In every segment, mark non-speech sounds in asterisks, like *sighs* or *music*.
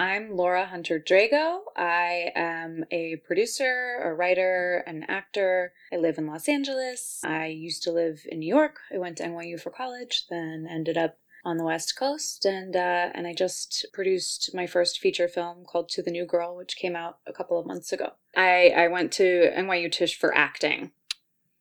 I'm Laura Hunter Drago. I am a producer, a writer, an actor. I live in Los Angeles. I used to live in New York. I went to NYU for college, then ended up on the West Coast, and uh, and I just produced my first feature film called To the New Girl, which came out a couple of months ago. I I went to NYU Tisch for acting.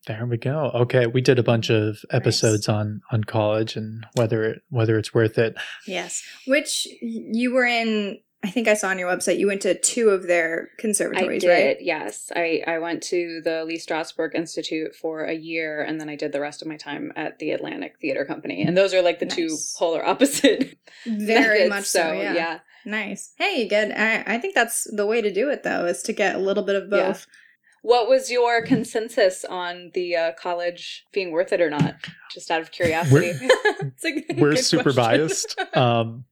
There we go. Okay, we did a bunch of episodes nice. on on college and whether it, whether it's worth it. Yes, which you were in. I think I saw on your website you went to two of their conservatories, I did, right? Yes, I I went to the Lee Strasberg Institute for a year, and then I did the rest of my time at the Atlantic Theater Company, and those are like the nice. two polar opposite. *laughs* Very methods, much so. so yeah. yeah. Nice. Hey, good. I I think that's the way to do it, though, is to get a little bit of both. Yeah what was your consensus on the uh, college being worth it or not? Just out of curiosity. *laughs* We're, we're super biased. *laughs* Um,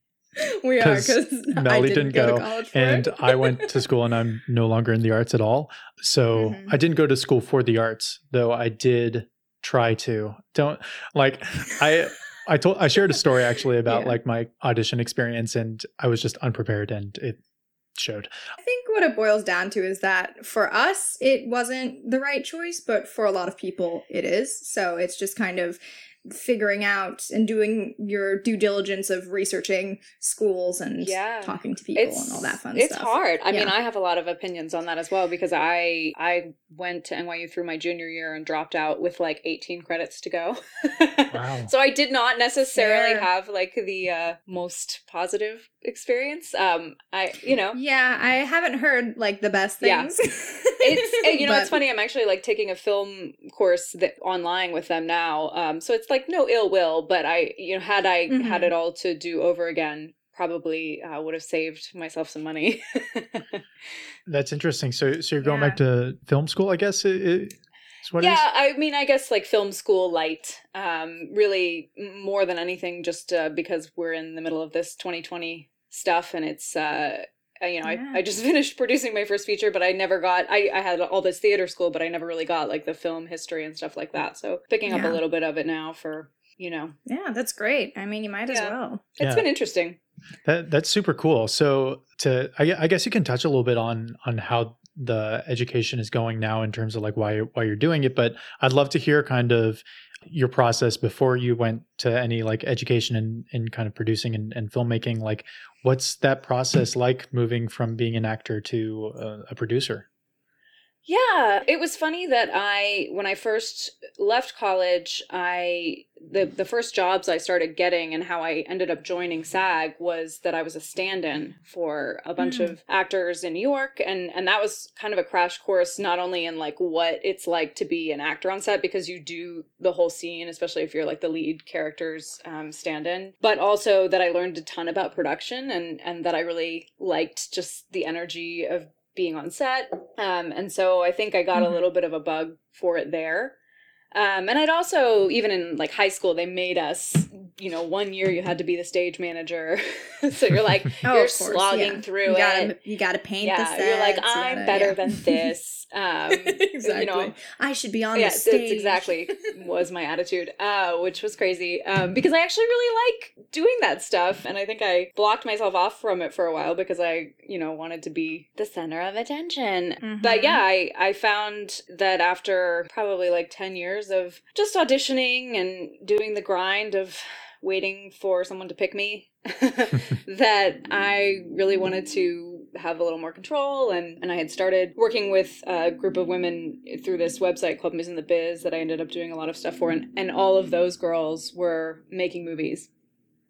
we are because Melly didn't, didn't go, go and I went to school and I'm no longer in the arts at all. So mm-hmm. I didn't go to school for the arts, though I did try to. Don't like I I told I shared a story actually *laughs* about yeah. like my audition experience and I was just unprepared and it showed. I think what it boils down to is that for us, it wasn't the right choice, but for a lot of people, it is. So it's just kind of figuring out and doing your due diligence of researching schools and yeah. talking to people it's, and all that fun it's stuff. It's hard. I yeah. mean, I have a lot of opinions on that as well because I I went to NYU through my junior year and dropped out with like 18 credits to go. wow. *laughs* So I did not necessarily Fair. have like the uh, most positive experience. Um I you know. Yeah, I haven't heard like the best things. Yeah. *laughs* it's *laughs* you know, but... it's funny. I'm actually like taking a film course that online with them now. Um so it's like like no ill will, but I, you know, had I mm-hmm. had it all to do over again, probably uh, would have saved myself some money. *laughs* That's interesting. So, so you're going yeah. back to film school, I guess. It, it, yeah, I mean, I guess like film school light. Um, really, more than anything, just uh, because we're in the middle of this 2020 stuff, and it's uh, Uh, you know, yeah. I, I just *laughs* finished producing my first feature, but I never got, I, I had all this theater school, but I never really got like the film history and stuff like that. So picking yeah. up a little bit of it now for, you know. Yeah, that's great. I mean, you might yeah. as well. It's been interesting. That That's super cool. So to, I, I guess you can touch a little bit on, on how the education is going now in terms of like why, why you're doing it. But I'd love to hear kind of your process before you went to any like education in, in kind of producing and, and filmmaking like what's that process like moving from being an actor to a, a producer yeah, it was funny that I when I first left college, I the the first jobs I started getting and how I ended up joining SAG was that I was a stand-in for a bunch mm. of actors in New York and and that was kind of a crash course not only in like what it's like to be an actor on set because you do the whole scene especially if you're like the lead character's um, stand-in but also that I learned a ton about production and and that I really liked just the energy of being on set. Um, and so I think I got mm-hmm. a little bit of a bug for it there. Um, and I'd also, even in like high school, they made us, you know, one year you had to be the stage manager. *laughs* so you're like, *laughs* oh, you're slogging yeah. through you gotta, it. You got to paint yeah, the set. You're like, I'm gotta, better yeah. than this. Um, exactly. *laughs* You know, I should be on yeah, the stage. exactly *laughs* was my attitude, uh, which was crazy um, because I actually really like doing that stuff. And I think I blocked myself off from it for a while because I, you know, wanted to be the center of attention. Mm-hmm. But yeah, I, I found that after probably like 10 years of just auditioning and doing the grind of waiting for someone to pick me *laughs* that I really wanted to have a little more control and, and I had started working with a group of women through this website called Ms. in the Biz that I ended up doing a lot of stuff for and, and all of those girls were making movies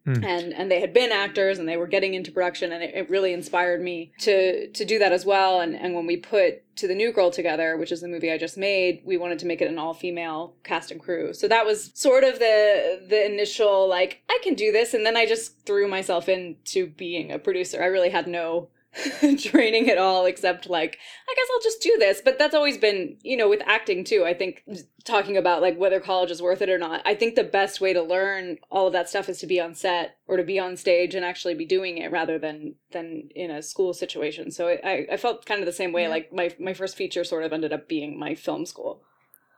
Hmm. and and they had been actors and they were getting into production and it, it really inspired me to to do that as well and and when we put to the new girl together which is the movie i just made we wanted to make it an all-female cast and crew so that was sort of the the initial like i can do this and then i just threw myself into being a producer i really had no *laughs* training at all except like i guess i'll just do this but that's always been you know with acting too i think talking about like whether college is worth it or not i think the best way to learn all of that stuff is to be on set or to be on stage and actually be doing it rather than than in a school situation so i i felt kind of the same way Yeah. like my my first feature sort of ended up being my film school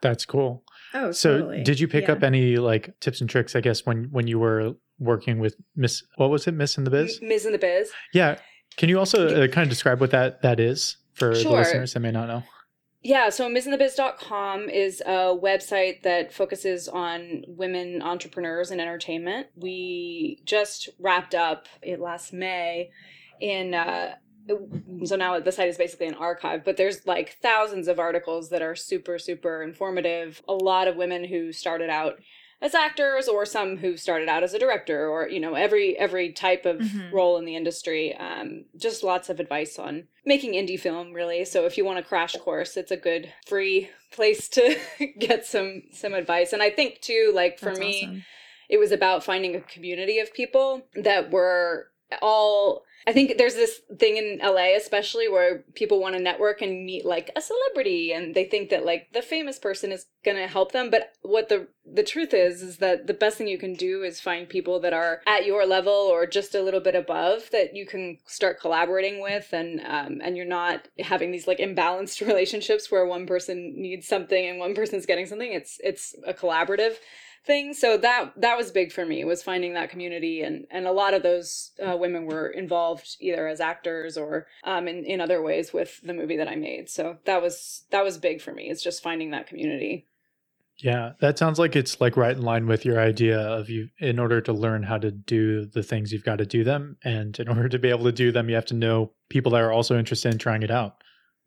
That's cool. Oh, So, totally. did you pick Yeah. up any like tips and tricks? I guess when when you were working with Miss, what was it, Miss in the Biz? M- ms in the biz Yeah. Can you also uh, kind of describe what that that is for the listeners that may not know? Yeah, so msinthebiz.com is a website that focuses on women entrepreneurs in entertainment. We just wrapped up it last May in uh so now the site is basically an archive, but there's like thousands of articles that are super super informative. A lot of women who started out as actors or some who started out as a director or you know every every type of Mhm. role in the industry um, just lots of advice on making indie film really so if you want a crash course it's a good free place to *laughs* get some some advice and i think too like for That's me awesome. it was about finding a community of people that were all I think there's this thing in LA especially where people want to network and meet like a celebrity and they think that like the famous person is going to help them but what the the truth is is that the best thing you can do is find people that are at your level or just a little bit above that you can start collaborating with and um, and you're not having these like imbalanced *laughs* relationships where one person needs something and one person's getting something. It's it's a collaborative thing. So that that was big for me was finding that community and and a lot of those uh, women were involved either as actors or um in, in other ways with the movie that i made. So that was that was big for me it's just finding that community. Yeah, that sounds like it's like right in line with your idea of you in order to learn how to do the things you've got to do them. And in *laughs* order to be able to do them you have to know people that are also interested in trying it out.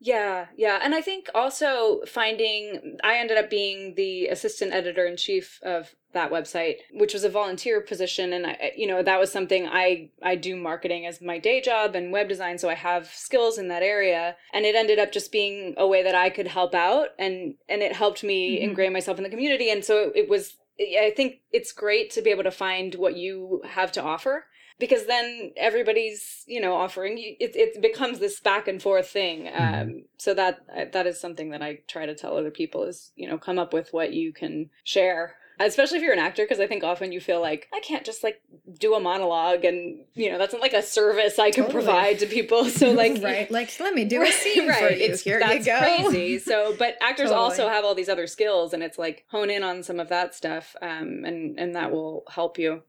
Yeah, yeah. And I think also finding, I ended up being the assistant editor in chief of that website, which was a volunteer position. And I, you know, that was something I, I do marketing as my day job and web design. So I have skills in that area. And it ended up just being a way that I could help out and, and it helped me Mhm. ingrain myself in the community. And so it was, I think it's great to be able to find what you have to offer because then everybody's you know offering you it, it becomes this back and forth thing Mhm. um so that that is something that i try to tell other people is you know come up with what you can share especially if you're an actor because i think often you feel like i can't just like do a monologue and you know that's not like a service i can Totally. provide to people *laughs* so like *laughs* right, like let me do a scene for you. It's, Here that's you go. crazy. So, *laughs* but actors Totally. also have all these other skills, and it's like hone in on some of that stuff, um, and and that will help you.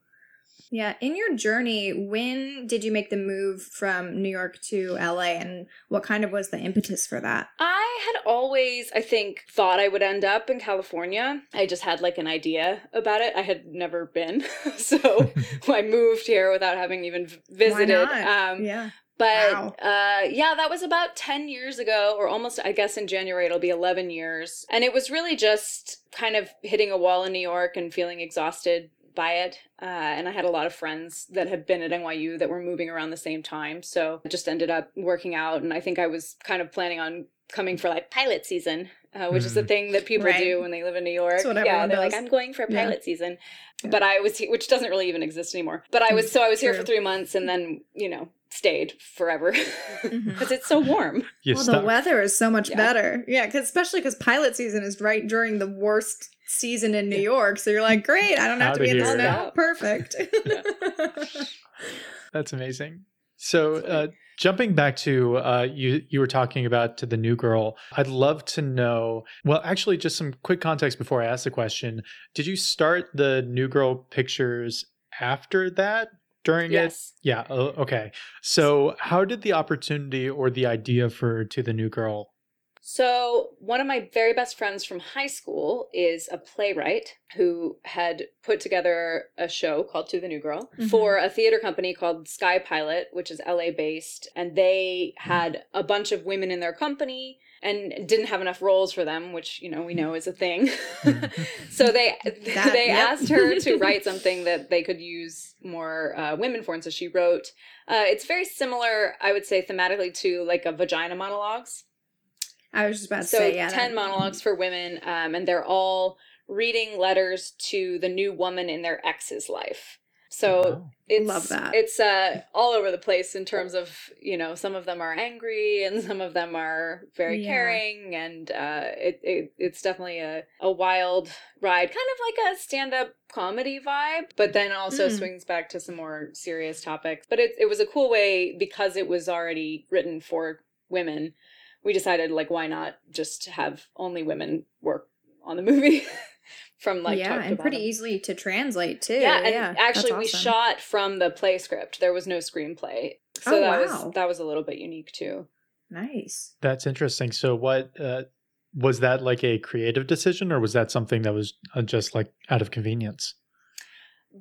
Yeah, in your journey, when did you make the move from New York to LA and what kind of was the impetus for that? I had always, I think, thought I would end up in California. I just had like an idea about it. I had never been, *laughs* so *laughs* *laughs* I moved here without having even visited. Um, yeah. But Wow. uh, yeah, that was about 10 years ago, or almost, I guess in January it'll be 11 years. And it was really just kind of hitting a wall in New York and feeling exhausted by it. Uh, and I had a lot of friends that had been at NYU that were moving around the same time. So it just ended up working out. And I think I was kind of planning on coming for like pilot season. Uh, which is the Mm. thing that people Right. do when they live in New York. Yeah, they're like. I'm going for a pilot season. Yeah. But I was, which doesn't really even exist anymore. But I was, so I was here for three months and then, you know, stayed forever *laughs* because it's so warm. You well, stuck. the weather is so much Yeah. better. Yeah, cause especially because pilot season is right during the worst season in New York. So you're like, great, I don't have to Outta be in the here. snow. Yeah. Perfect. *laughs* That's amazing. So, uh, jumping back to uh, you, you were talking about to the new girl. I'd love to know. Well, actually, just some quick context before I ask the question. Did you start the new girl pictures after that? During it? Yeah. Oh, okay. So, how did the opportunity or the idea for to the new girl? So, one of my very best friends from high school is a playwright who had put together a show called To the New Girl Mhm. for a theater company called Sky Pilot, which is LA based. And they had a bunch of women in their company. And didn't have enough roles for them, which you know we know is a thing. *laughs* so they That- they yep. asked her to *laughs* write something that they could use more uh, women for, and so she wrote. Uh, it's very similar, I would say, thematically to like a vagina monologues. I was just about to So say, yeah. ten that- monologues for women, um, and they're all reading letters to the new woman in their ex's life. So Wow. it's Love that. it's uh all over the place in terms of you know some of them are angry and some of them are very Yeah. caring and uh it, it it's definitely a, a wild ride kind of like a stand-up comedy vibe but then also Mm. swings back to some more serious topics but it, it was a cool way because it was already written for women we decided like why not just have only women work on the movie *laughs* from like yeah, top to and pretty bottom. easy to translate too. Yeah, and yeah, actually that's we awesome. shot from the play script. There was no screenplay. So Oh, that wow. was that was a little bit unique too. Nice. That's interesting. So, what uh, was that like a creative decision, or was that something that was uh, just like out of convenience?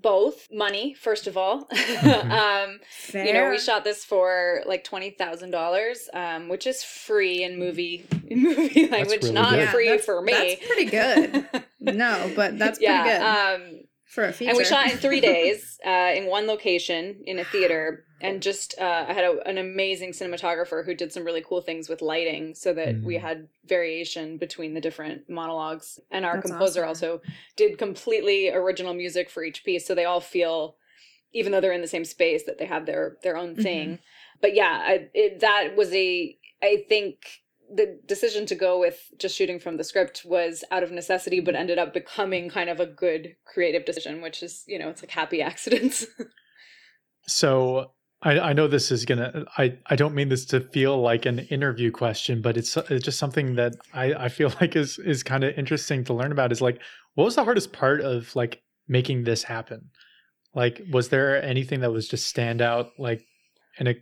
Both money, first of all. *laughs* Mhm. um, Fair. you know, we shot this for like twenty thousand dollars, um, which is free in movie in movie language, really not good. Free that's- for me. That's pretty good. *laughs* no, but that's pretty good yeah, um, for a feature. and we shot in three *laughs* days uh, in one location in a theater and just uh, i had a, an amazing cinematographer who did some really cool things with lighting so that we Mm. had variation between the different monologues and our That's composer awesome. also did completely original music for each piece so they all feel even though they're in the same space that they have their their own thing but yeah I, it, that was a i think the decision to go with just shooting from the script was out of necessity but ended up becoming kind of a good creative decision which is you know it's like happy *laughs* accidents So, I, I know this is gonna. I I don't mean this to feel like an interview question, but it's it's just something that I I feel *laughs* like is is kind of interesting to learn about. Is like, what was the hardest part of like making this happen? Like, was there anything that was just stand out like in a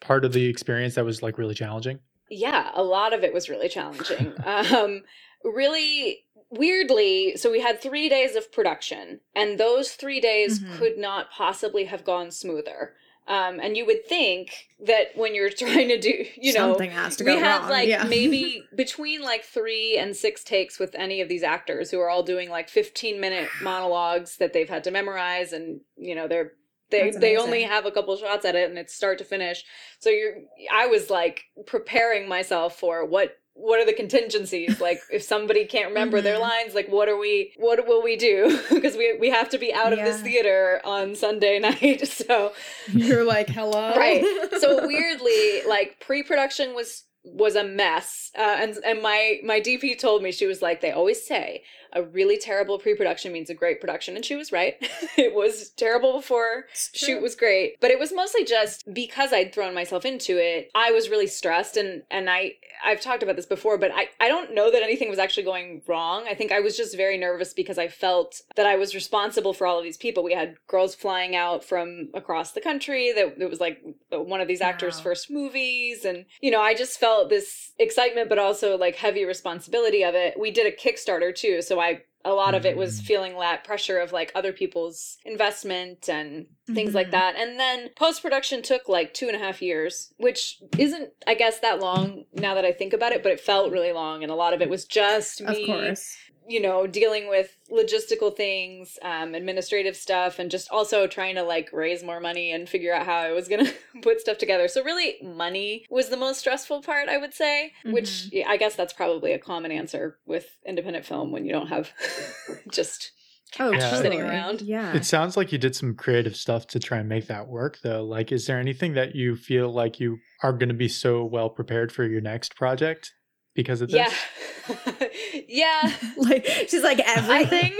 part of the experience that was like really challenging? yeah a lot of it was really challenging *laughs* um really weirdly so we had three days of production and those three days Mhm. could not possibly have gone smoother um and you would think that when you're *laughs* trying to do you know something has to go we had wrong. like yeah. maybe *laughs* between like three and six takes with any of these actors who are all doing like 15 minute *sighs* monologues that they've had to memorize and you know they're they they only have a couple shots at it and it's start to finish so you're i was like preparing myself for what what are the contingencies like if somebody can't remember their Mhm. lines like what are we what will we do *laughs* because we we have to be out of this theater on sunday *laughs* night so You're like, hello. Right. so *laughs* weirdly like pre-production was was a mess. Uh, and and my my dp told me she was like they always say a really terrible pre-production means a great production. And she was right. *laughs* It was terrible before. Shoot was great. But it was mostly just because i'd thrown myself into it i was really stressed. And and i i've talked about this before but i i don't know that anything was actually going wrong. I think i was just very nervous because i felt that i was responsible for all of these people. We had girls flying out from across the country that it was like one of these actors Wow. first movies. And you know i just felt this excitement but also like heavy responsibility of it we did a kickstarter too so i a lot of it was Mm. feeling that pressure of like other people's investment and things like Mhm. that. And then post production took like two and a half years, which isn't, I guess, that long now that I think about it, but it felt really long. And a lot of it was just Of me, course. You know, dealing with logistical things, um, administrative stuff, and just also trying to like raise more money and figure out how I was going *laughs* to put stuff together. So, really, money was the most stressful part, I would say, which yeah, I guess that's probably a common answer with independent film when you don't have *laughs* just Oh, Yeah. sitting around. Yeah. It sounds like you did some creative stuff to try and make that work, though. Like, is there anything that you feel like you are going to be so well prepared for your next project because of this? *laughs* Yeah. yeah. *laughs* like she's like everything.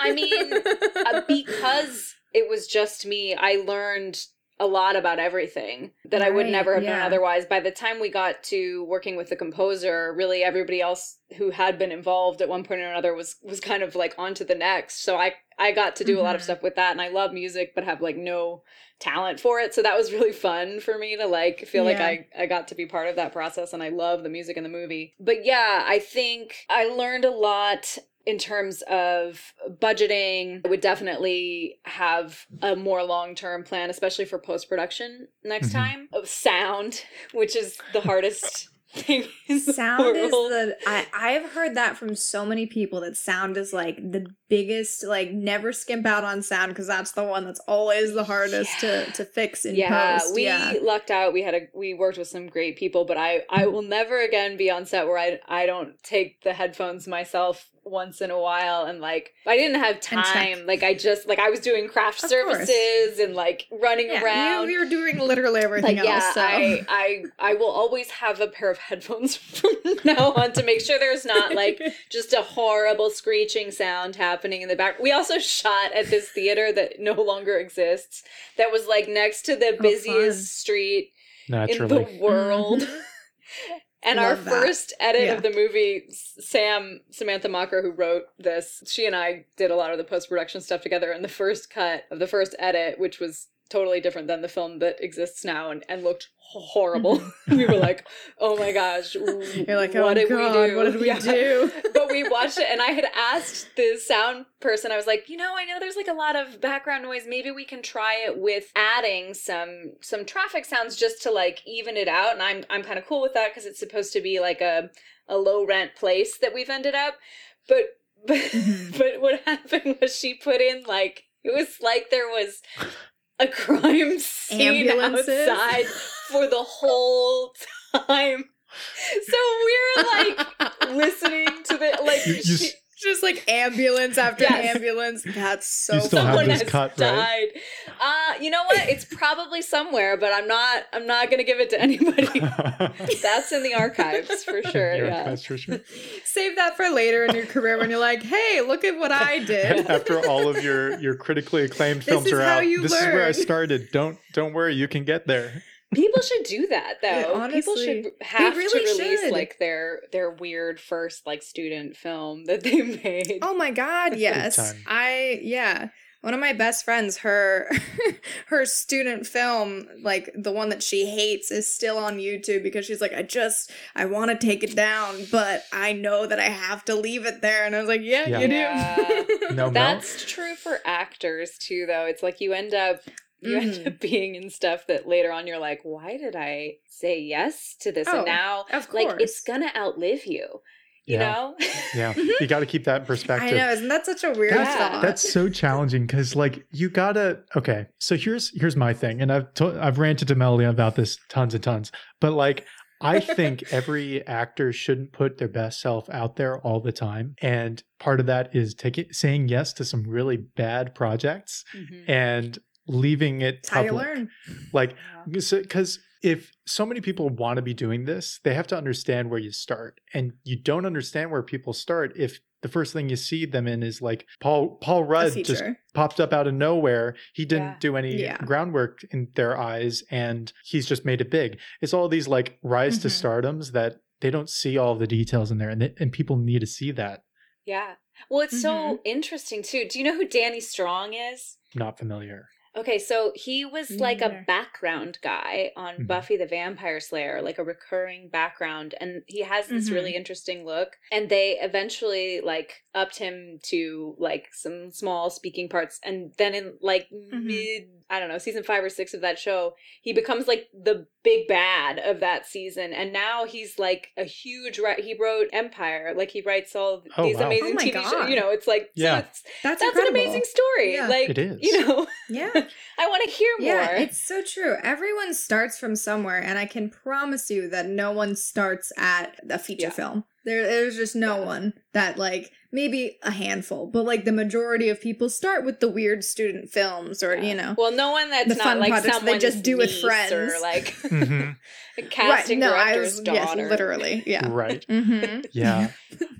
I mean, uh, *laughs* because it was just me, I learned a lot about everything that I would never have known otherwise. By the time we got to working with the composer, really everybody else who had been involved at one point or another was was kind of like on to the next. So I I got to do a lot of Mhm. stuff with that and I love music but have like no talent for it. So that was really fun for me to like feel like I I got to be part of that process and I love the music in the movie. But yeah, I think I learned a lot in terms of budgeting. I would definitely have a more long-term plan, especially for post-production next Mhm. time. Of sound, *laughs* which is the hardest thing *laughs* sound is the I, i've heard that from so many people that sound is like the biggest like never skimp out on sound because that's the one that's always the hardest to to fix in yeah, post we yeah. lucked out. We had a we worked with some great people, but I I will never again be on set where I I don't take the headphones myself once in a while and like I didn't have time. Like I just like I was doing craft Of course. services and like running yeah around. you, you're doing literally everything like yeah, so I I I will always have a pair of headphones *laughs* from now on to make sure there's not like *laughs* just a horrible screeching sound happening in the back. We also shot at this theater that no longer exists. That was like next to the Oh, busiest fun. street in the world. Mm-hmm. *laughs* And our Love that. first edit Yeah. of the movie, Sam Samantha Macher, who wrote this, she and I did a lot of the post production stuff together. And the first cut of the first edit, which was totally different than the film that exists now and, and looked horrible, *laughs* we were like, "Oh my gosh, *laughs* you're like what oh did god we do? what did we Yeah. do *laughs* but we watched it and I had asked the sound person, I was like, you know, I know there's like a lot of background noise. Maybe we can try it with adding some some traffic sounds just to like even it out. And I'm I'm kind of cool with that because it's supposed to be like a a low rent place that we've ended up. But but Mhm. but what happened was she put in like it was like there was a crime scene Ambulances? outside for the whole time. So we're like *laughs* listening to the like You- you she- s- just like ambulance after Yes. ambulance that's so You still have someone this has cut, right? died. Uh, you know what? It's probably somewhere, but I'm not. I'm not gonna give it to anybody. *laughs* That's in the archives for sure. Your yeah. archives for sure. Save that for later in your career when you're like, hey, look at what I *laughs* did. After all of your your critically acclaimed films is are out, you this is where I started. Don't don't worry, you can get there. People should do that *laughs* though. Yeah, People should have really to release should. like their their weird first like student film that they *laughs* made. Oh my god, yes. I yeah. One of my best friends, her *laughs* her student film, like the one that she hates, is still on YouTube because she's like, I just I want to take it down, but I know that I have to leave it there. And I was like, Yeah, Yeah. you do. Yeah. No, Mel? That's true for actors too, though. It's like you end up you end Mhm. up being in stuff that later on you're like, why did I say yes to this? Oh, and now, of like, it's gonna outlive you. You Yeah. know? Yeah, *laughs* you got to keep that in I perspective. know, isn't that such a weird That's- thought? That's so challenging because, like, you gotta. Okay, so here's here's my thing, and I've to, I've ranted to Melody about this tons and tons, but like, I think *laughs* every actor shouldn't put their best self out there all the time, and part of that is taking saying yes to some really bad projects Mhm. and leaving it That's how you public. learn. Like, Yeah. because if so many people want to be doing this, they have to understand where you start, and you don't understand where people start if the first thing you see them in is like Paul Paul Rudd just popped up out of nowhere. He didn't Yeah. do any Yeah. groundwork in their eyes, and he's just made it big. It's all these like rise to Mhm. stardoms that they don't see all the details in there, and they, and people need to see that. Yeah. Well, it's so Mhm. interesting too. Do you know who Danny Strong is? Not familiar. Okay, so he was like a background guy on Mhm. Buffy the Vampire Slayer, like a recurring background, and he has this Mhm. really interesting look. And they eventually like upped him to like some small speaking parts, and then in like mid, I don't know, season five or six of that show, he becomes like the big bad of that season, and now he's like a huge. Ri- he wrote Empire, like he writes all Oh, these wow. Oh amazing Oh my TV shows. You know, it's like Yeah. so it's, That's, that's an amazing story. Yeah. Like It is. you know, Yeah. *laughs* I want to hear more. Yeah, it's so true. Everyone starts from somewhere, and I can promise you that no one starts at a feature Yeah. film. There, there's just no Yeah. one that like maybe a handful, but like the majority of people start with the weird student films, or you know, Well, no one that's The not fun like projects they someone's just do with niece friends. or like Mhm. *laughs* *laughs* a casting right? No, I director's was daughter. yes, literally, yeah. Right. Mm-hmm. Yeah. *laughs*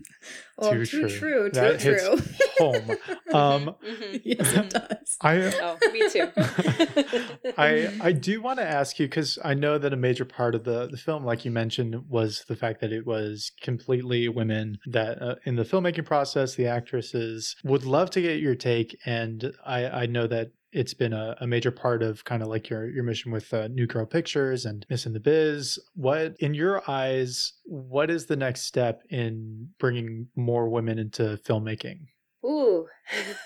Oh, Too true, true. true, too That hits true. home. *laughs* Um, Mhm. yes, it does. I *laughs* Oh, me too. *laughs* I I do want to ask you because I know that a major part of the the film, like you mentioned, was the fact that it was completely women. That uh, in the filmmaking process, the actresses would love to get your take, and I I know that it's been a, a major part of kind of like your your mission with uh, New Girl Pictures and Miss in the Biz. What in your eyes? What is the next step in bringing more women into filmmaking? Ooh,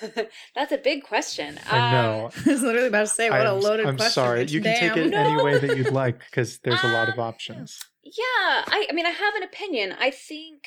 *laughs* that's a big question. I Um, know. *laughs* *laughs* I was literally about to say, what a I'm- a loaded I'm question. sorry. You can Damn. take it any way that you'd like because there's a lot of Um, options. Yeah, I, I mean, I have an opinion. I think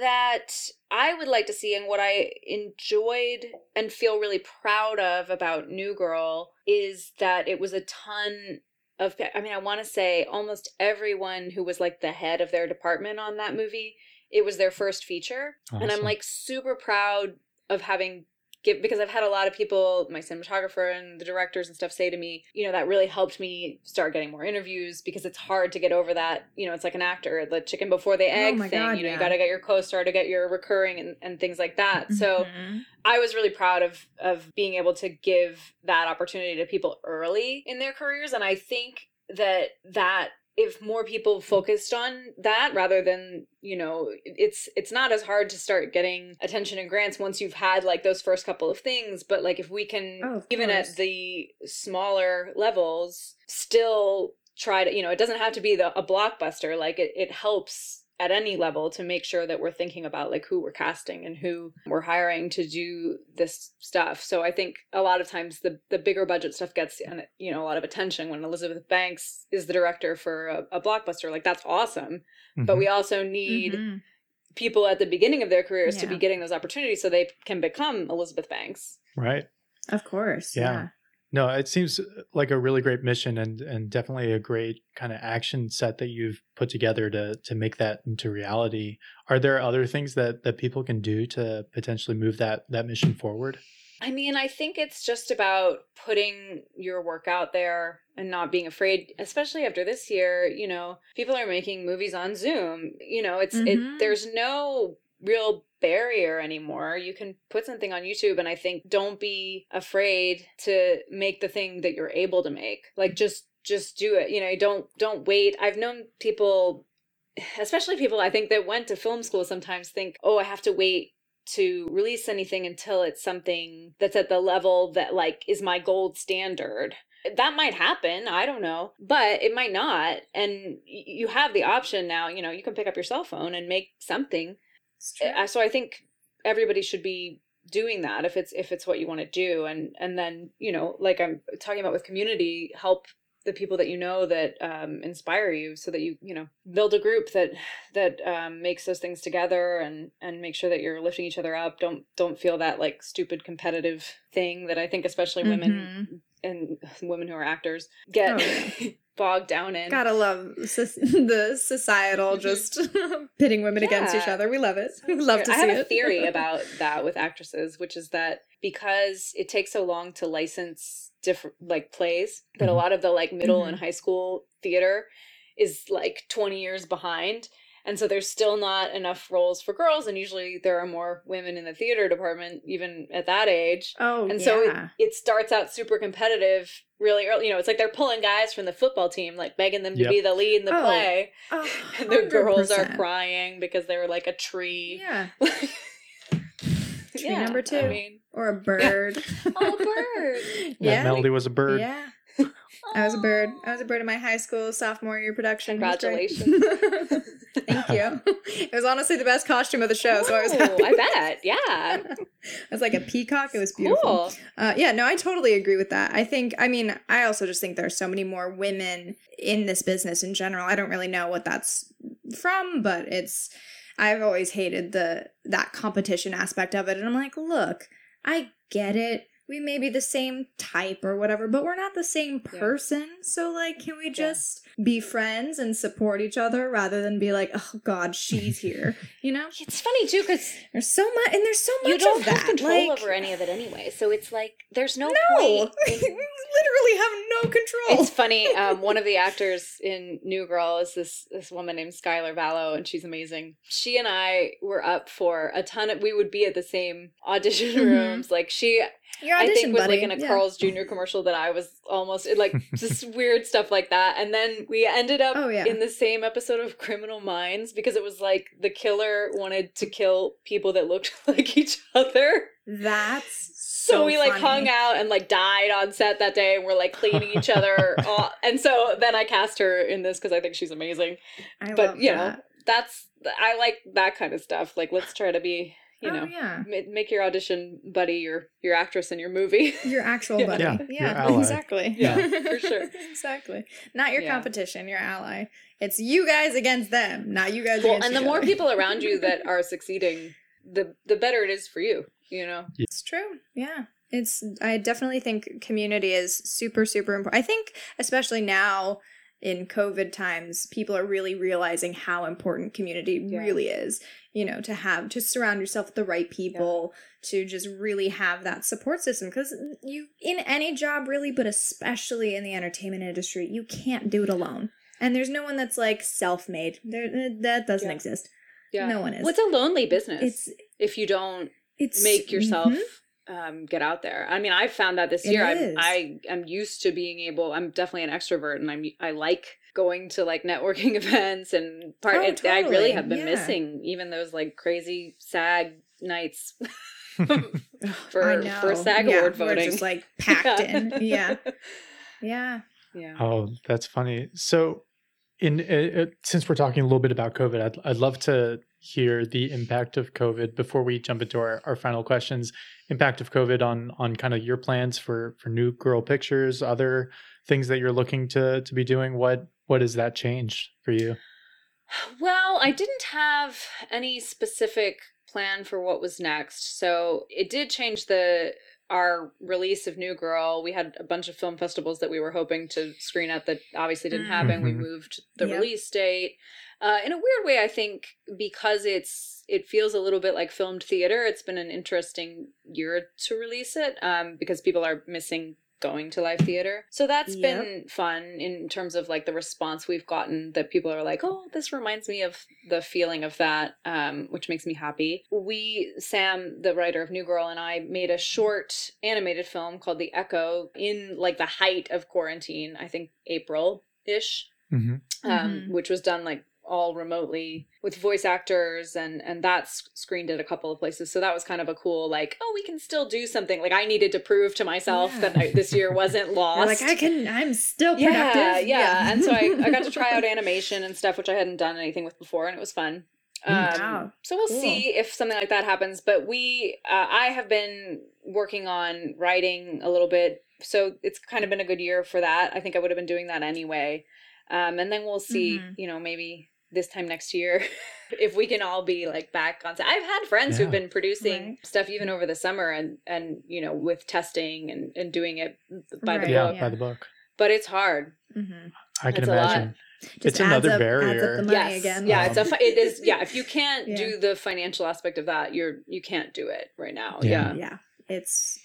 that I would like to see, and what I enjoyed and feel really proud of about New Girl is that it was a ton of, I mean, I want to say almost everyone who was like the head of their department on that movie, it was their first feature. And I'm like super proud of having give because I've had a lot of people, my cinematographer and the directors and stuff say to me, you know, that really helped me start getting more interviews because it's hard to get over that, you know, it's like an actor, the chicken before the egg Oh thing. God, you know, yeah. you gotta get your co-star to get your recurring and, and things like that. So Mhm. I was really proud of of being able to give that opportunity to people early in their careers and I think that that if more people focused on that rather than you know it's it's not as hard to start getting attention and grants once you've had like those first couple of things but like if we can Oh, even course. at the smaller levels still try to you know it doesn't have to be the a blockbuster like it, it helps at any level to make sure that we're thinking about like who we're casting and who we're hiring to do this stuff so i think a lot of times the the bigger budget stuff gets you know a lot of attention when elizabeth banks is the director for a, a blockbuster like that's awesome but Mhm. we also need Mhm. people at the beginning of their careers to be getting those opportunities so they can become elizabeth banks right. Of course. Yeah. Yeah. No, it seems like a really great mission and and definitely a great kind of action set that you've put together to to make that into reality. Are there other things that that people can do to potentially move that that mission forward? I mean, I think it's just about putting your work out there and not being afraid, especially after this year, you know, people are making movies on Zoom. You know, it's Mhm. it there's no real barrier anymore. You can put something on YouTube and I think don't be afraid to make the thing that you're able to make. Like just just do it. You know, don't don't wait. I've known people *sighs* especially people I think that went to film school sometimes think, "Oh, I have to wait to release anything until it's something that's at the level that like is my gold standard." That might happen, I don't know, but it might not. And you have the option now, you know, you can pick up your cell phone and make something. Uh, So I think everybody should be doing that if it's if it's what you want to do and and then, you know, like I'm talking about with community, help the people that you know that um, inspire you so that you you know build a group that that um, makes those things together and and make sure that you're lifting each other up. Don't don't feel that like stupid competitive thing that i think especially women and women who are actors get. Oh, *laughs* bogged down in Gotta love soc- *laughs* the societal just *laughs* pitting women against each other. We love it. We *laughs* love to see. I see have it. a theory about that with actresses, which is that because it takes so long to license different like plays, that a Mhm. lot of the like middle Mhm. and high school theater is like 20 years behind. And so there's still not enough roles for girls, and usually there are more women in the theater department, even at that age. Oh, And yeah. so it, it starts out super competitive really early. You know, it's like they're pulling guys from the football team, like begging them to be the lead in the Oh, play. Oh, a *laughs* And the girls are crying because they were like a tree. Yeah. *laughs* yeah, number two. I mean, Or a bird. *laughs* Oh, bird. Yeah. Melody was a bird. Yeah. I was a bird. I was a bird in my high school sophomore year production. It was great. Congratulations. *laughs* Thank you. It was honestly the best costume of the show, so I was happy. I bet. Yeah. *laughs* I was like a peacock. It was beautiful. Cool. Uh, yeah, no, I totally agree with that. I think, I mean, I also just think there's so many more women in this business in general. I don't really know what that's from, but it's. I've always hated the that competition aspect of it, and I'm like, look, I get it. We may be the same type or whatever, but we're not the same Yeah. person. So, like, can we just be friends and support each other rather than be like, oh God, she's here? You know, *laughs* It's funny too because there's so much, and there's so much you don't of that. have control like, over any of it anyway. So it's like there's no, no, point. *laughs* in- literally have no control. It's funny. *laughs* Um, one of the actors in New Girl is this this woman named Skylar Vallow, and she's amazing. She and I were up for a ton of. We would be at the same audition Mhm. rooms. Like she, Your I think was buddy. like in a yeah. Carl's Jr. commercial that I was almost like just weird stuff like that. And then we ended up Oh, yeah. in the same episode of Criminal Minds because it was like the killer wanted to kill people that looked *laughs* like each other. That's So, so, we like funny. hung out and like died on set that day and we're like cleaning each other *laughs* off. And so then I cast her in this because I think she's amazing. I but you know, that's I like that kind of stuff. Like let's try to be you oh know, yeah, make your audition buddy your your actress in your movie. *laughs* your actual Yeah. buddy. Yeah, Yeah, your *laughs* ally. exactly. Yeah, *laughs* for sure. exactly. Not your Yeah. competition, your ally. It's you guys against them, not you guys well, against and the each more people around you that are succeeding, the the better it is for you. You know. It's true. Yeah. It's I definitely think community is super super important. I think especially now in COVID times, people are really realizing how important community Yeah. really is. You know, to have to surround yourself with the right people, to just really have that support system because you in any job really, but especially in the entertainment industry, you can't do it alone. And there's no one that's like self-made. There that doesn't Yeah. exist. Yeah. No one is. Well, it's a lonely business It's if you don't it's make yourself Mhm. um, get out there. I mean, I found that this It year. I'm, I am used to being able. I'm definitely an extrovert, and I'm I like going to like networking *laughs* events and part. Oh, it, I really have been Yeah. missing even those like crazy SAG nights *laughs* *laughs* for I know. for SAG yeah, award we're voting. just like packed in. Yeah, yeah. yeah. Oh, that's funny. So, in uh, uh, since we're talking a little bit about COVID, I'd I'd love to hear the impact of COVID before we jump into our, our final questions. Impact of COVID on on kind of your plans for for New Girl Pictures, other things that you're looking to to be doing. What what has that changed for you? Well, I didn't have any specific plan for what was next. So it did change the our release of New Girl. We had a bunch of film festivals that we were hoping to screen at that obviously didn't happen. We Mhm. moved the Yep. release date. Uh, in a weird way, I think because it's it feels a little bit like filmed theater. It's been an interesting year to release it um, because people are missing going to live theater. So that's Yep. been fun in terms of like the response we've gotten that people are like, "Oh, this reminds me of the feeling of that," um, which makes me happy. We, Sam, the writer of New Girl, and I made a short animated film called The Echo in like the height of quarantine. I think April ish hmm um, Mhm. which was done like all remotely with voice actors and and that's screened at a couple of places so that was kind of a cool like oh we can still do something like i needed to prove to myself Yeah. that I, this year wasn't *laughs* lost like I can. I'm still yeah, productive. yeah and so I, I got to try out *laughs* animation and stuff which i hadn't done anything with before and it was fun um, Wow, so we'll cool. see if something like that happens but we uh, i have been working on writing a little bit so it's kind of been a good year for that i think i would have been doing that anyway um, and then we'll see Mhm. you know maybe this time next year *laughs* if we can all be like back on set i've had friends who've been producing Right. stuff even over the summer and and you know with testing and and doing it by the Right. Yeah, book by the book. but it's hard hmm I can That's a lot. imagine. Just It's another up- barrier. yes again. yeah it's a Um, it is yeah if you can't Yeah. do the financial aspect of that you're you can't do it right now Yeah. yeah yeah. It's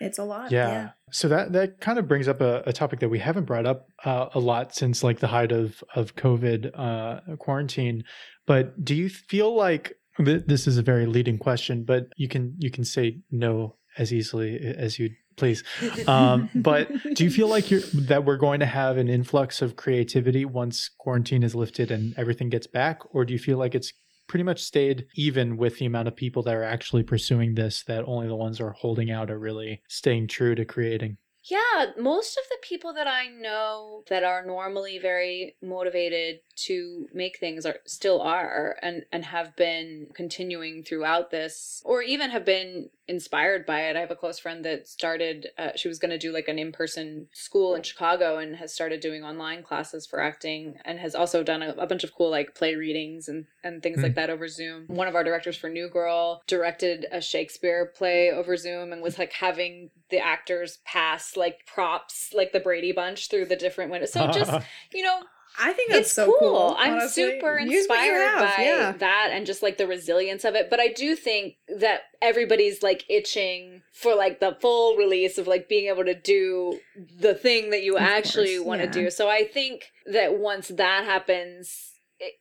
it's a lot. yeah. Yeah. So that that kind of brings up a, a topic that we haven't brought up uh, a lot since like the height of of COVID uh, quarantine. But do you feel like th- this is a very leading question? But you can you can say no as easily as you please. Um, but do you feel like you're that we're going to have an influx of creativity once quarantine is lifted and everything gets back, or do you feel like it's pretty much stayed even with the amount of people that are actually pursuing this that only the ones that are holding out are really staying true to creating. Yeah, most of the people that I know that are normally very motivated to make things are still are and and have been continuing throughout this or even have been inspired by it. I have a close friend that started uh, she was going to do like an in-person school in Chicago and has started doing online classes for acting and has also done a, a bunch of cool like play readings and and things Hmm. like that over Zoom. One of our directors for New Girl directed a Shakespeare play over Zoom and was like having the actors pass like props like the Brady Bunch through the different windows. So just, *laughs* you know, I think that's it's so cool. cool. I'm super Use what you inspired by yeah. that and just like the resilience of it. But I do think that everybody's like itching for like the full release of like being able to do the thing that you Of actually want to yeah. do. So I think that once that happens,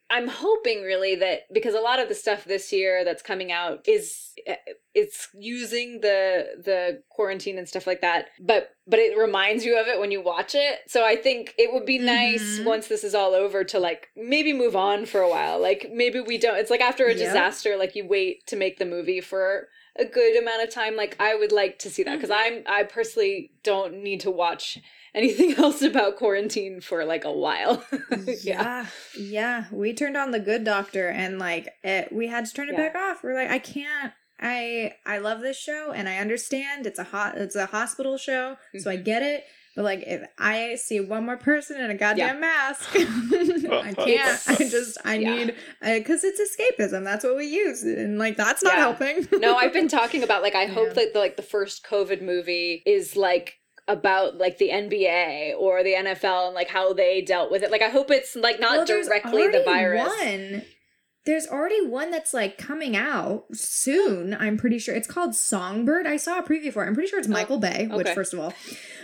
I'm hoping really that because a lot of the stuff this year that's coming out is eh, it's using the the quarantine and stuff like that but but it reminds you of it when you watch it so i think it would be nice Mhm. once this is all over to like maybe move on for a while like maybe we don't it's like after a Yep. disaster like you wait to make the movie for a good amount of time like i would like to see that because i'm i personally don't need to watch anything *laughs* else about quarantine for like a while *laughs* yeah yeah we turned on the good doctor and like it, we had to turn it Yeah. back off we're like i can't I I love this show and I understand it's a hot it's a hospital show, so I mm-hmm. get it. But like if I see one more person in a goddamn mask, *laughs* I can't. I just I Yeah. need because it's escapism. That's what we use, and like that's not Yeah. helping. no, I've been talking about like I hope Yeah. that the, like the first COVID movie is like about like the NBA or the NFL and like how they dealt with it. Like I hope it's like not Well, directly the virus. One. There's already one that's like coming out soon. I'm pretty sure it's called Songbird. I saw a preview for it. I'm pretty sure it's oh, Michael Bay. Which, okay. first of all,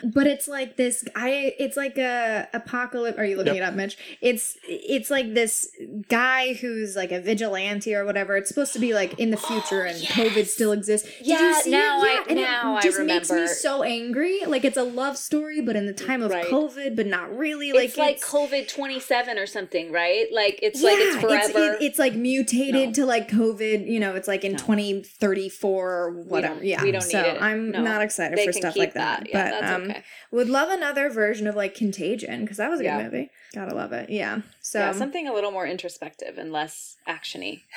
but it's like this. I. It's like a apocalypse. Are you looking Yep. it up, Mitch? It's it's like this guy who's like a vigilante or whatever. It's supposed to be like in the future oh, and COVID still exists. Did Yeah, you see now it? I- Yeah, and now I it just makes me so angry. Like it's a love story, but in the time of Right. COVID, but not really. Like it's like COVID twenty seven or something, right? Like it's like it's forever. it- it's like mutated No. to like COVID. You know, it's like in No. 2034 or whatever. don't- yeah, we don't so need it. I'm No. not excited they for stuff like that. Yeah, but that's um, okay. would love another version of like Contagion because that was a Yeah. good movie. Gotta love it. Yeah. So yeah, something a little more introspective and less actiony. *laughs*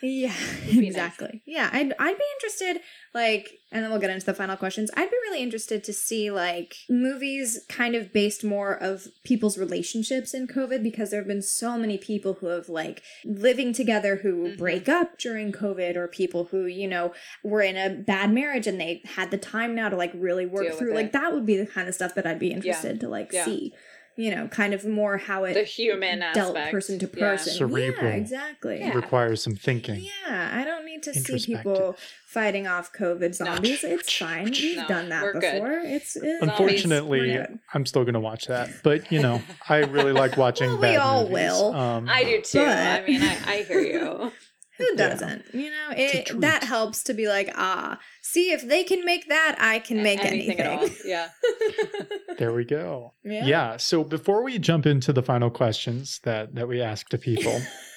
Yeah, *laughs* be nice. exactly. Yeah, I'd I'd be interested, like, and then we'll get into the final questions. I'd be really interested to see like movies kind of based more of people's relationships in COVID because there have been so many people who have like living together who Mhm. break up during COVID, or people who you know were in a bad marriage and they had the time now to like really work Deal through. Like that would be the kind of stuff that I'd be interested to like Yeah. see. You know, kind of more how it The human dealt aspect. person to Yeah. person. Cerebral. Yeah, exactly. Yeah. requires some thinking. Yeah, I don't need to see people fighting off COVID zombies. It's fine. We've No, done that we're good. before. It's, it's Unfortunately. I'm still going to watch that. But, you know, I really like *laughs* watching Well, we all movies. will. Um, I do too. But- I mean, I, I hear you. *laughs* who doesn't? You know, it that helps to be like, ah, see if they can make that, I can make anything. at all. Yeah. *laughs* There we go. Yeah. Yeah. So before we jump into the final questions that that we ask to people, *laughs*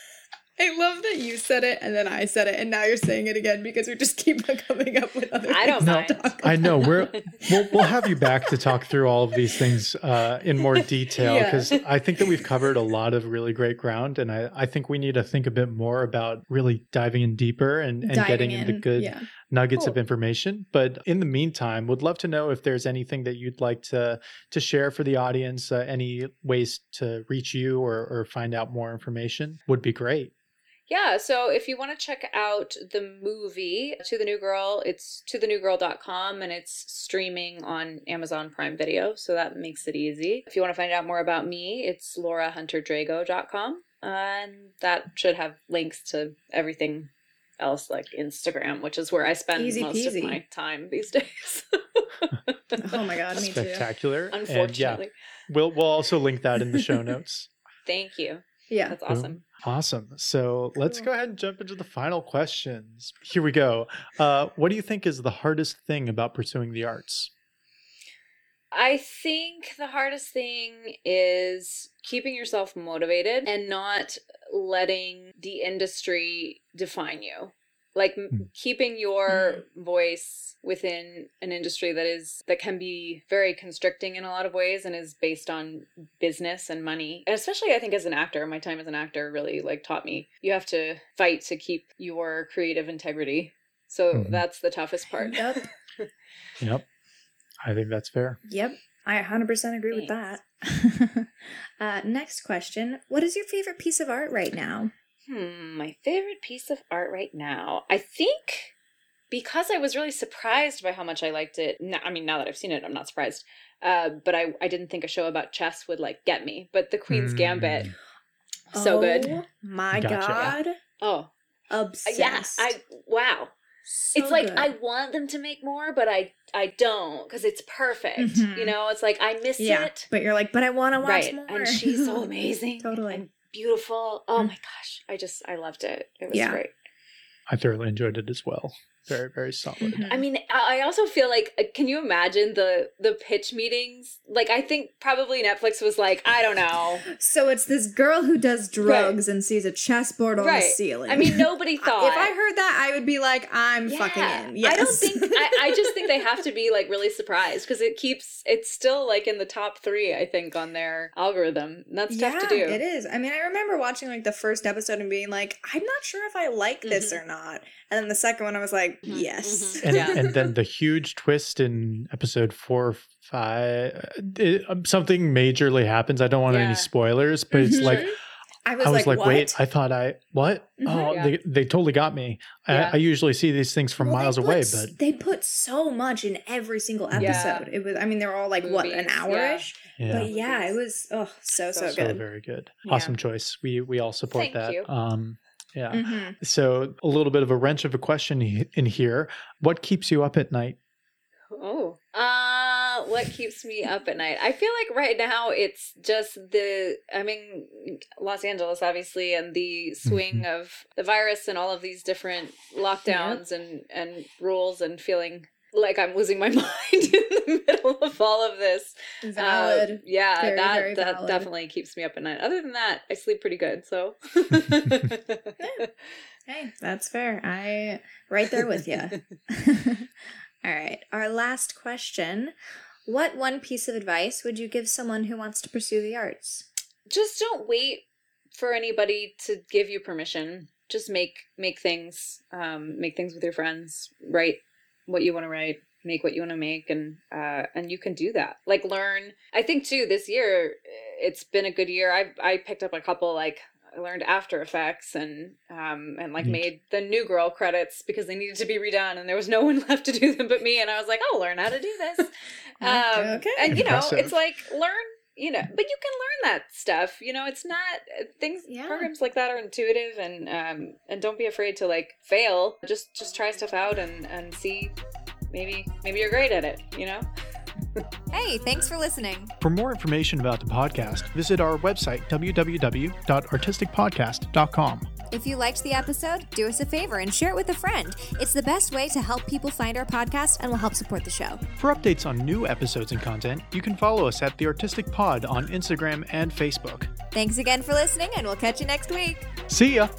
I love that you said it and then I said it and now you're saying it again because we just keep *laughs* coming up with other I don't things to mind. talk I know we're *laughs* we'll, we'll have you back to talk through all of these things uh, in more detail Yeah. because I think that we've covered a lot of really great ground, and I, I think we need to think a bit more about really diving in deeper and, and Diving getting into in, good yeah. nuggets Cool. of information. But in the meantime, would love to know if there's anything that you'd like to to share for the audience. Uh, any ways to reach you or, or find out more information would be great. Yeah, so if you want to check out the movie To the New Girl, it's to the newgirl.com and it's streaming on Amazon Prime Video, so that makes it easy. If you want to find out more about me, it's laurahunterdrago.com and that should have links to everything else like Instagram, which is where I spend Easy most of my time these days. *laughs* Oh my god, me too. Spectacular. And yeah, Unfortunately. we'll we'll also link that in the show notes. *laughs* Thank you. Yeah. That's awesome. Awesome. So let's go ahead and jump into the final questions. Here we go. Uh, what do you think is the hardest thing about pursuing the arts? I think the hardest thing is keeping yourself motivated and not letting the industry define you. Like Mm. keeping your voice within an industry that is that can be very constricting in a lot of ways and is based on business and money. And especially I think as an actor, my time as an actor really like taught me you have to fight to keep your creative integrity. So Mhm. that's the toughest part. Yep. *laughs* Yep. I think that's fair. Yep, I 100% agree with that. *laughs* uh, next question What is your favorite piece of art right now? Hmm, my favorite piece of art right now. I think because I was really surprised by how much I liked it. i mean, now that I've seen it, I'm not surprised. Uh, but I, I didn't think a show about chess would like get me. But The Queen's Gambit, Mm. so good. Oh my Gotcha. god. Oh, Obsessed. yeah. I wow. So it's like good. I want them to make more, but I I don't because it's perfect. Mhm. You know, it's like I miss yeah, it. but you're like, but I want to watch Right, more. and she's so *laughs* amazing, Totally. and beautiful. Oh Mm. my gosh, I just I loved it. It was Yeah. great. I thoroughly enjoyed it as well. Very, very solid. Mhm. I mean, I I also feel like, uh, can you imagine the the pitch meetings? Like, I think probably Netflix was like, I don't know. So it's this girl who does drugs and sees a chessboard on the ceiling. I mean, nobody *laughs* thought. if I heard that, I would be like, I'm fucking in. Yes. I don't think. I, I just think they have to be like really surprised because it keeps. It's still like in the top three, I think, on their algorithm. And that's tough to do. It is. I mean, I remember watching like the first episode and being like, I'm not sure if I like this Mhm. or not. And then the second one, I was like, like, Mhm, yes. mhm. and, Yeah. and then the huge twist in episode four or five it, um, something majorly happens i don't want Yeah. any spoilers but it's like I was, i was like, what? wait i thought i what Mhm. oh Yeah. they, they totally got me Yeah. I, I usually see these things from Well, miles put away but they put so much in every single Yeah. episode. It was, I mean, they're all like what an Movies, hour ish, yeah but yeah, it was oh so so, So so good. very good Yeah. awesome choice we we all support Thank that you. um yeah Mhm. so a little bit of a wrench of a question in here what keeps you up at night Oh. Uh what keeps me up at night? I feel like right now it's just the I mean Los Angeles obviously and the swing of the virus and all of these different lockdowns and and rules and feeling like I'm losing my *laughs* mind in the middle of all of this. Uh, Valid. yeah, Very, that very that valid. definitely keeps me up at night. Other than that, I sleep pretty good. So *laughs* Hey, that's fair. I right there with you. *laughs* All right. Our last question. What one piece of advice would you give someone who wants to pursue the arts? just don't wait for anybody to give you permission just make make things um make things with your friends write what you want to write make what you want to make and uh and you can do that like learn i think too this year it's been a good year i i picked up a couple like I learned After Effects and um and like made the new girl credits because they needed to be redone and there was no one *laughs* left to do them but me and I was like I'll learn how to do this *laughs* um, Okay. and you know Impressive. it's like learn you know but you can learn that stuff you know it's not uh, things Yeah. programs like that are intuitive and um and don't be afraid to like fail just just try stuff out and and see maybe maybe you're great at it you know Hey, thanks for listening. For more information about the podcast, visit our website, www.artisticpodcast.com. If you liked the episode, do us a favor and share it with a friend. It's the best way to help people find our podcast and will help support the show. For updates on new episodes and content, you can follow us at The Artistic Pod on Instagram and Facebook. Thanks again for listening, and we'll catch you next week. See ya!